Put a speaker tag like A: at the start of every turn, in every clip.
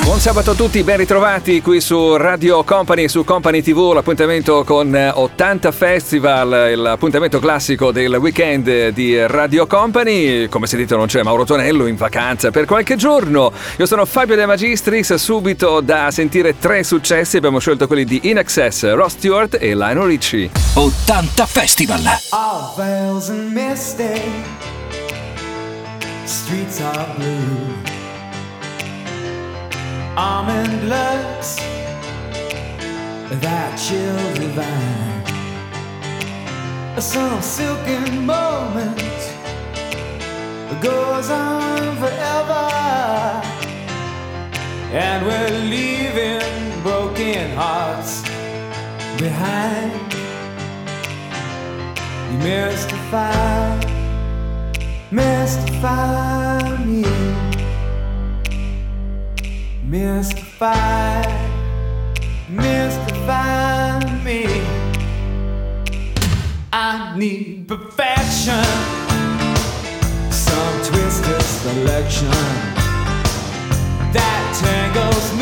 A: Buon sabato a tutti, ben ritrovati qui su Radio Company, su Company TV, l'appuntamento con 80 Festival, l'appuntamento classico del weekend di Radio Company. Come sentite non c'è Mauro Tonello in vacanza per qualche giorno. Io sono Fabio De Magistris, subito da sentire tre successi, abbiamo scelto quelli di In Excess, Ross Stewart e Lionel Richie.
B: 80 Festival.
C: All veils and misty, streets are blue. Almond looks that chill divine. Some silken moment goes on forever, and we're leaving broken hearts behind. You mystify, mystify me. Mystify, mystify me. I need perfection, some twisted selection that tangles me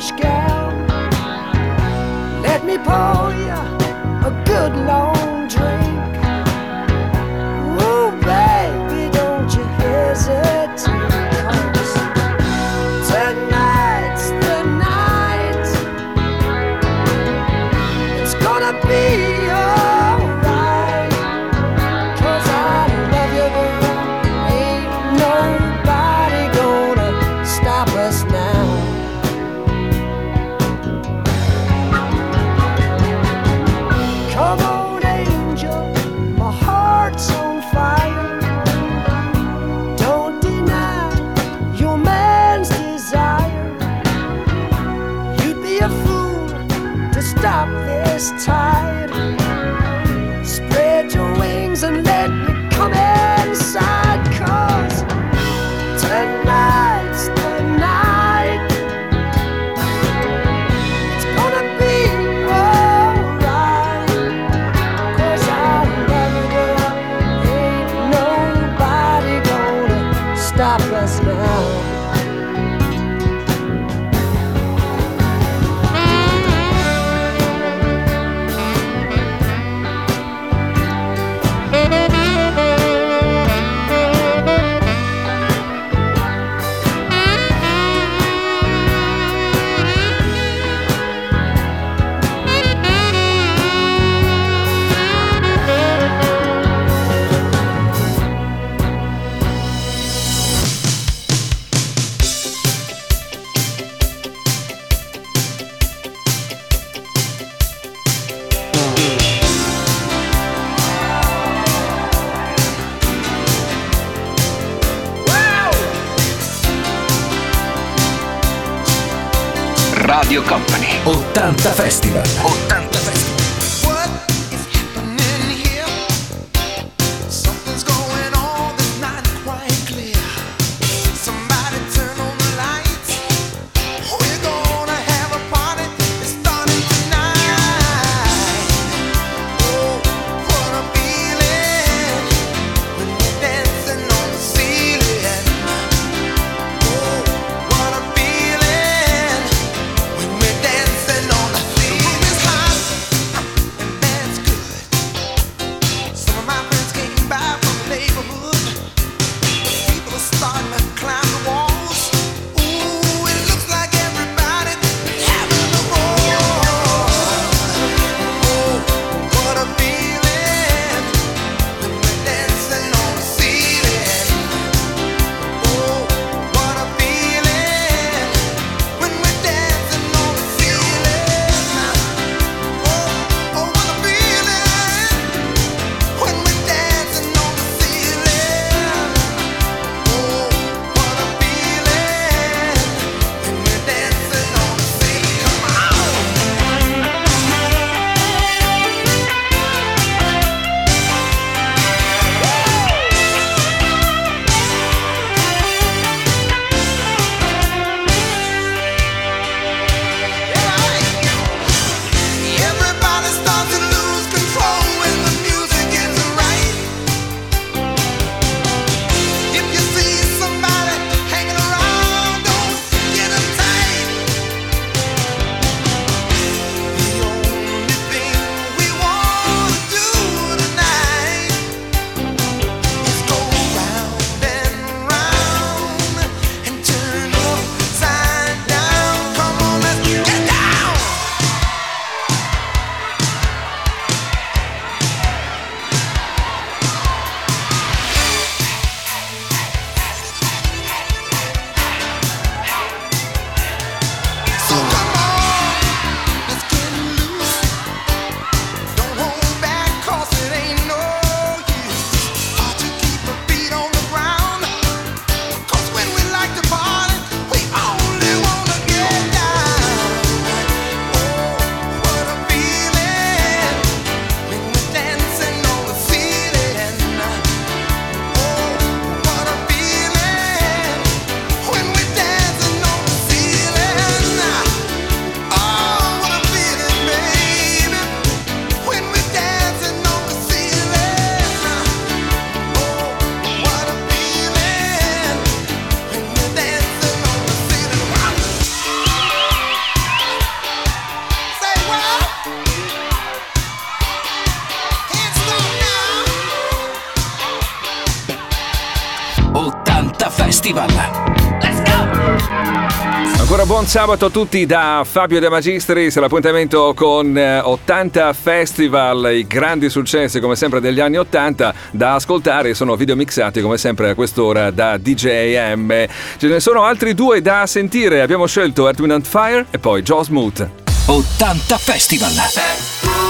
D: French gown. Let me pour you a good long
E: 80 Festival.
A: Buon sabato a tutti da Fabio De Magistris, l'appuntamento con eh, 80 Festival, i grandi successi come sempre degli anni 80 da ascoltare, sono video mixati come sempre a quest'ora da DJM. Ce ne sono altri due da sentire, abbiamo scelto Edwin and Fire e poi Joe Smooth.
E: 80 Festival!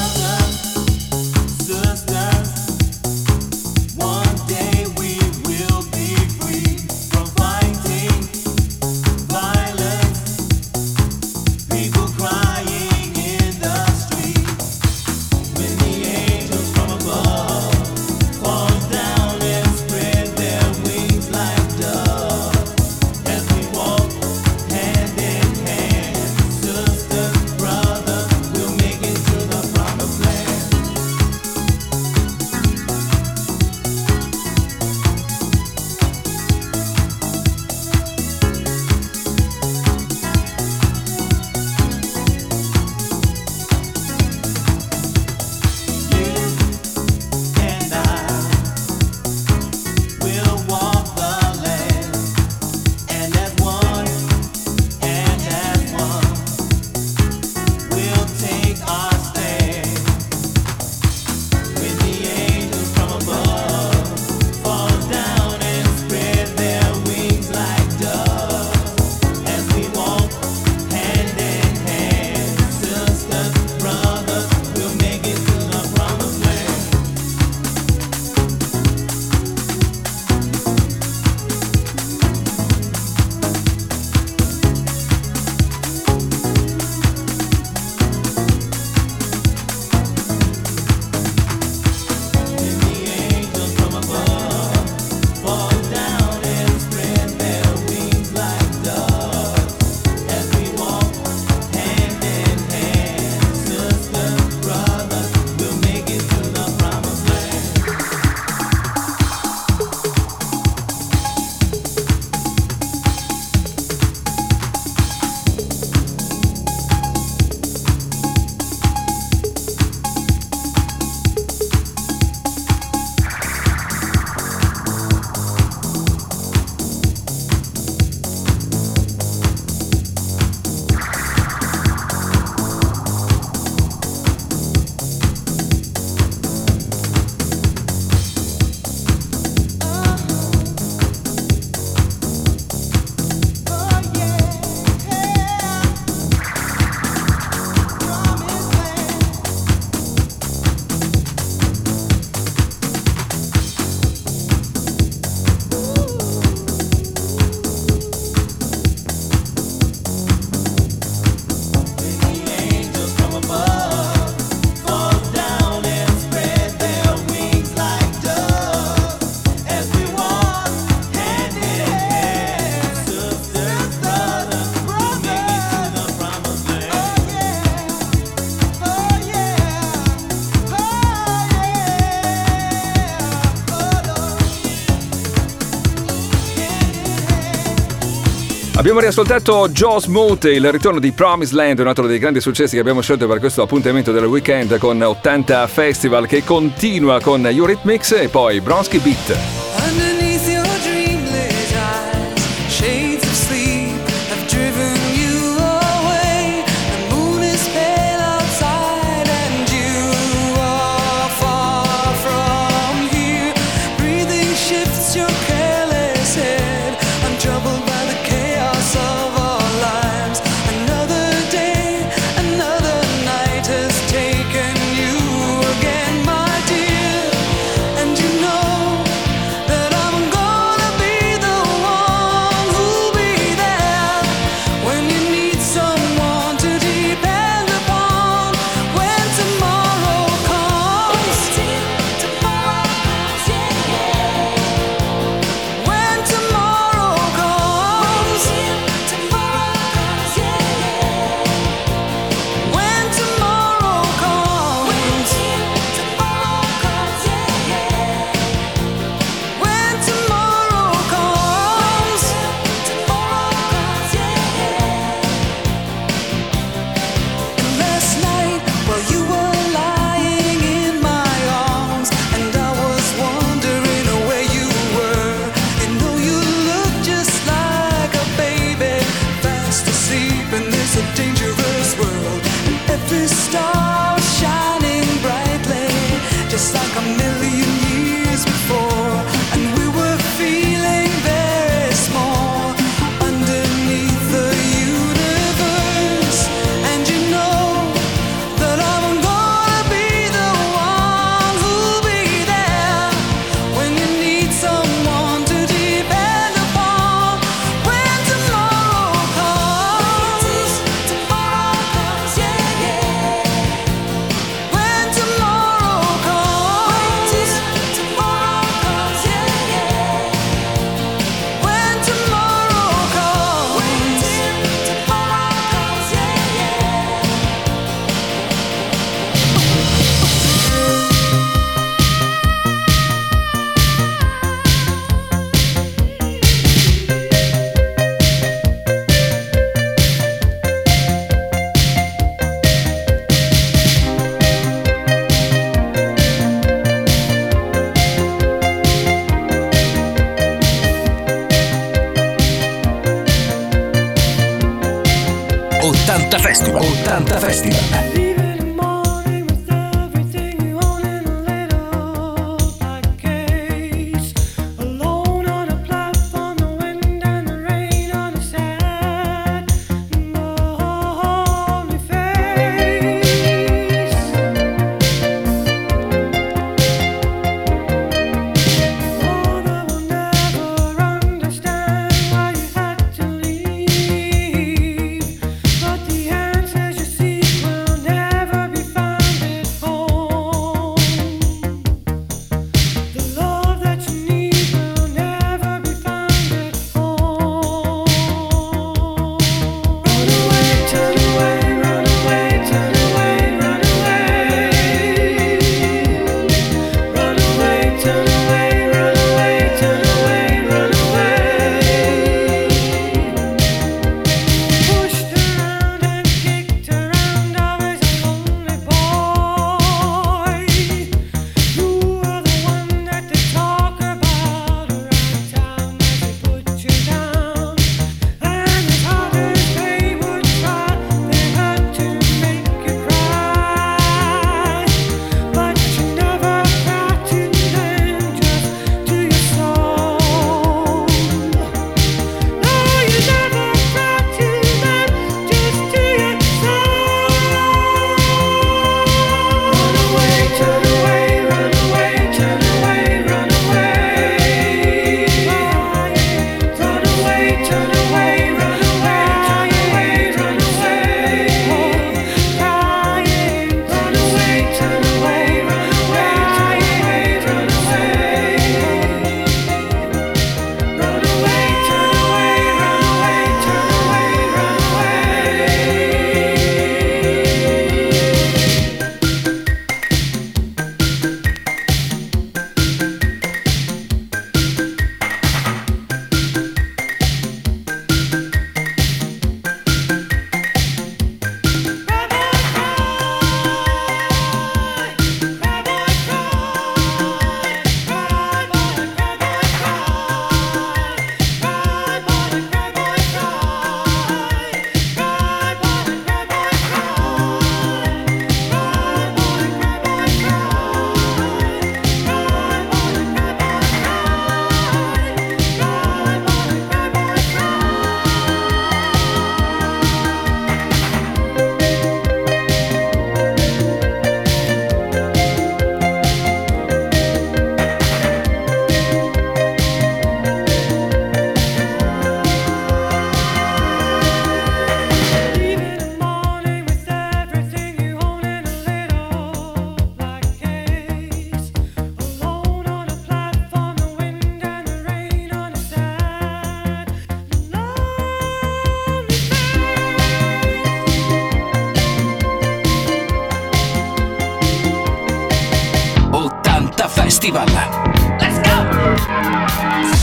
C: Abbiamo riascoltato Joe Smooth, il ritorno di Promised Land, un altro dei grandi successi che abbiamo scelto per questo appuntamento del weekend con 80 Festival che continua con Eurythmics e poi Bronsky Beat.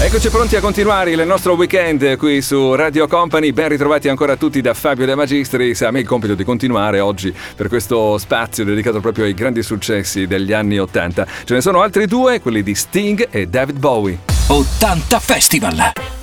A: Eccoci pronti a continuare il nostro weekend qui su Radio Company, ben ritrovati ancora tutti da Fabio De Magistris, a me il compito di continuare oggi per questo spazio dedicato proprio ai grandi successi degli anni 80. Ce ne sono altri due, quelli di Sting e David Bowie.
F: 80 Festival!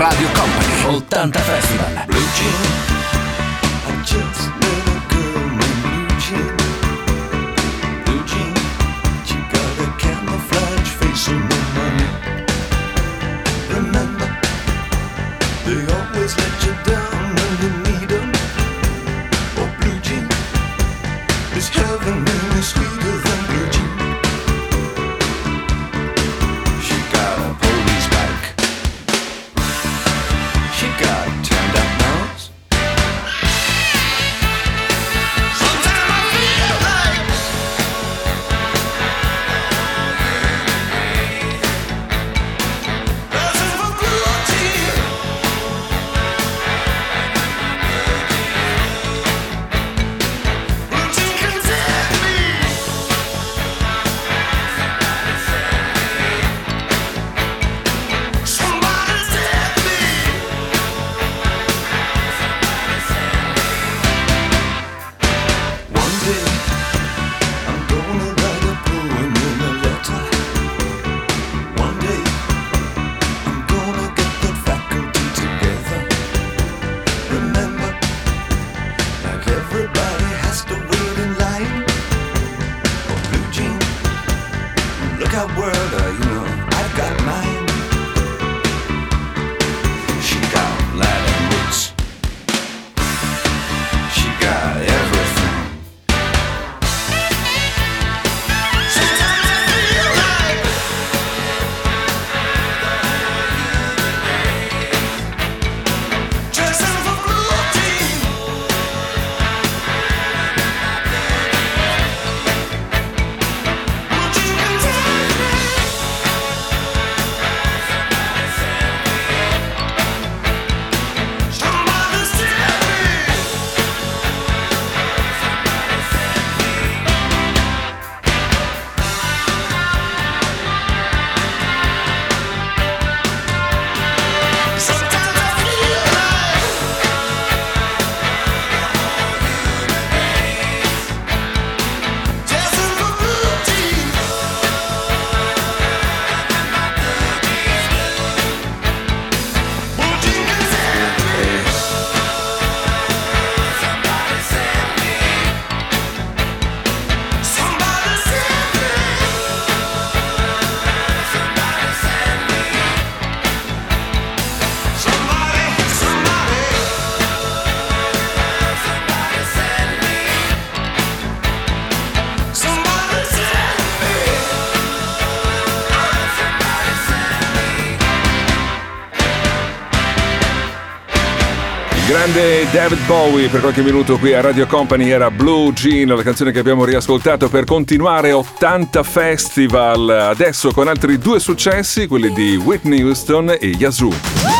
G: Radio Company 80 Festival.
E: Blue Jean,
H: David Bowie per qualche minuto qui a Radio Company era Blue Jean, la canzone che abbiamo riascoltato per continuare 80 Festival, adesso con altri due successi, quelli di Whitney Houston e Yazoo.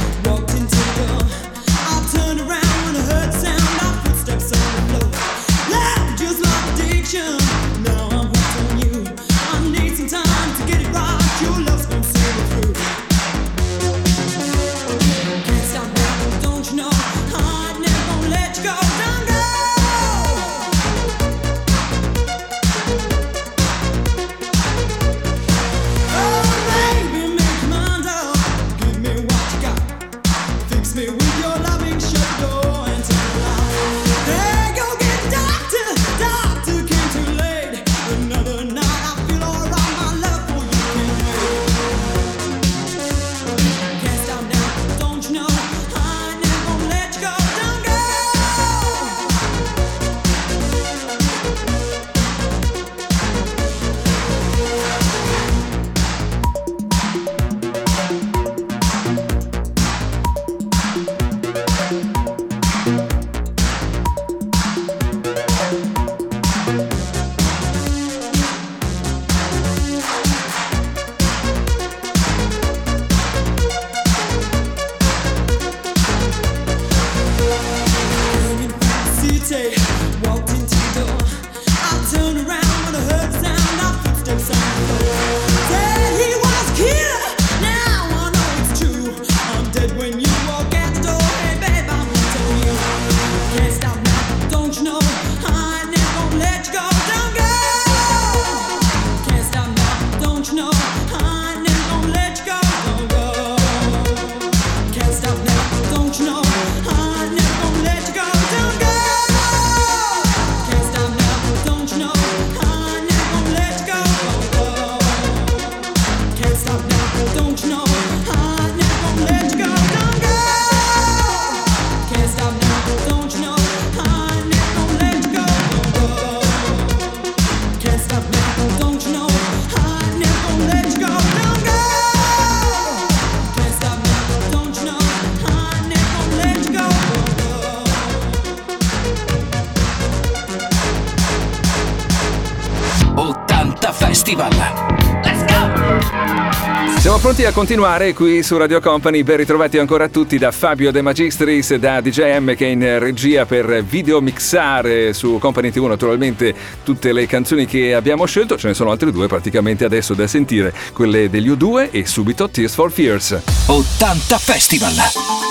A: pronti a continuare qui su Radio Company. Ben ritrovati ancora tutti da Fabio De Magistris, da DJM che è in regia per videomixare su Company TV naturalmente tutte le canzoni che abbiamo scelto. Ce ne sono altre due praticamente adesso da sentire, quelle degli U2 e subito Tears for Fears.
I: 80 Festival!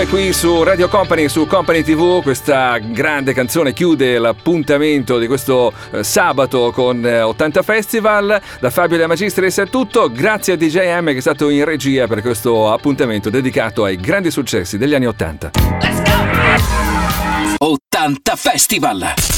A: 2 qui su Radio Company, su Company TV. Questa grande canzone chiude l'appuntamento di questo eh, sabato con eh, 80 Festival. Da Fabio De Magistris è tutto. Grazie a DJM che è stato in regia per questo appuntamento dedicato ai grandi successi degli anni 80. Let's go!
C: 80 Festival!